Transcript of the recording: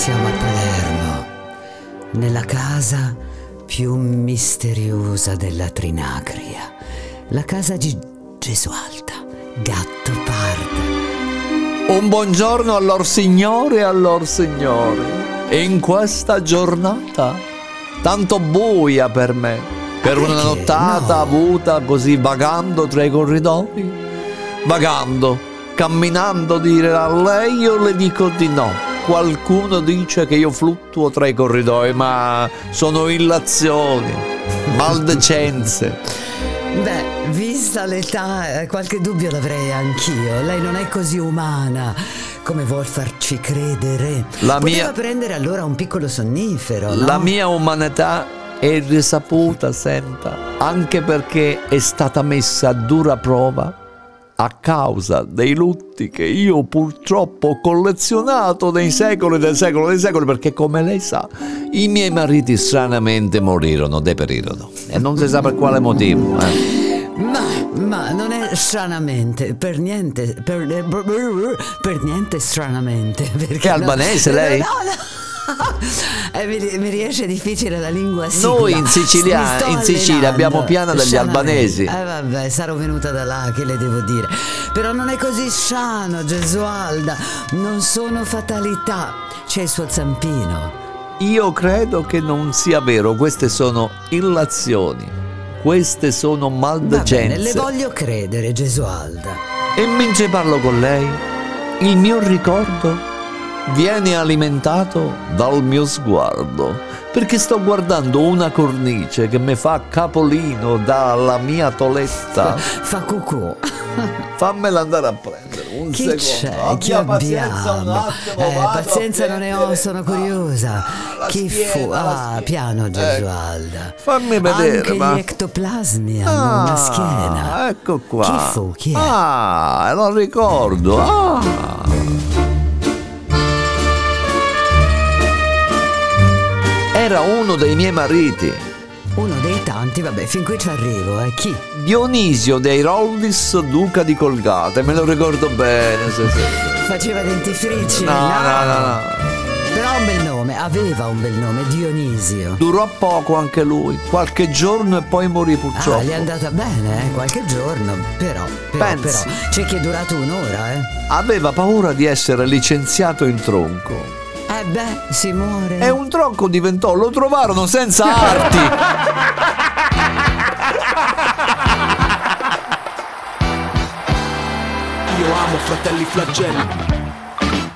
Siamo a Palermo, nella casa più misteriosa della Trinacria, la casa di Gesualda, gatto pardo. Un buongiorno allor signore e allor signori. In questa giornata tanto buia per me, per Ma una nottata No. avuta così vagando tra i corridoi, vagando, camminando, dire a lei io le dico di no. Qualcuno dice che io fluttuo tra i corridoi, ma sono illazioni, maldecenze. Beh, vista l'età, eh, qualche dubbio l'avrei anch'io. Lei non è così umana come vuol farci credere. La Poteva mia- prendere allora un piccolo sonnifero, no? La mia umanità è risaputa, senta, anche perché è stata messa a dura prova a causa dei lutti che io purtroppo ho collezionato nei secoli del secolo dei secoli, perché come lei sa, i miei mariti stranamente morirono, deperirono. E non si sa per quale motivo. eh. Ma, ma non è stranamente, per niente, per, per niente stranamente. Perché È albanese lei? No, no. Mi, mi riesce difficile la lingua sigla. Noi in Sicilia- in Sicilia abbiamo piana degli Stranamente. albanesi. Eh vabbè, sarò venuta da là, che le devo dire. Però non è così strano, Gesualda. Non sono fatalità. C'è il suo zampino. Io credo che non sia vero, queste sono illazioni, queste sono bene, le voglio credere, Gesualda. E mentre parlo con lei, il mio ricordo viene alimentato dal mio sguardo, perché sto guardando una cornice che mi fa capolino dalla mia toletta. Fa cucù. Fammela andare a prendere un Chi secondo. c'è? Chi pazienza abbiamo? attimo, Eh, pazienza non ne ho, sono curiosa. la Chi schiena, fu? Ah, piano Ecco. Gesualda. Fammi vedere, Anche ma- gli ectoplasmi hanno una schiena. Ecco qua. Chi fu? Chi è? Ah, lo ricordo. Ah. Era uno dei miei mariti, Uno dei tanti, vabbè, fin qui ci arrivo, eh. Chi? Dionisio dei Roldis, duca di Colgate, me lo ricordo bene. sì, sì. Faceva dentifrici? No, no, no, no. Però ha un bel nome, aveva un bel nome, Dionisio. Durò poco anche lui, qualche giorno e poi morì purtroppo. Ah, gli è andata bene, eh, qualche giorno, però, però, però, c'è chi è durato un'ora, eh. Aveva paura di essere licenziato in tronco. Eh beh, si muore. E un tronco diventò, lo trovarono senza arti. Io amo fratelli flagelli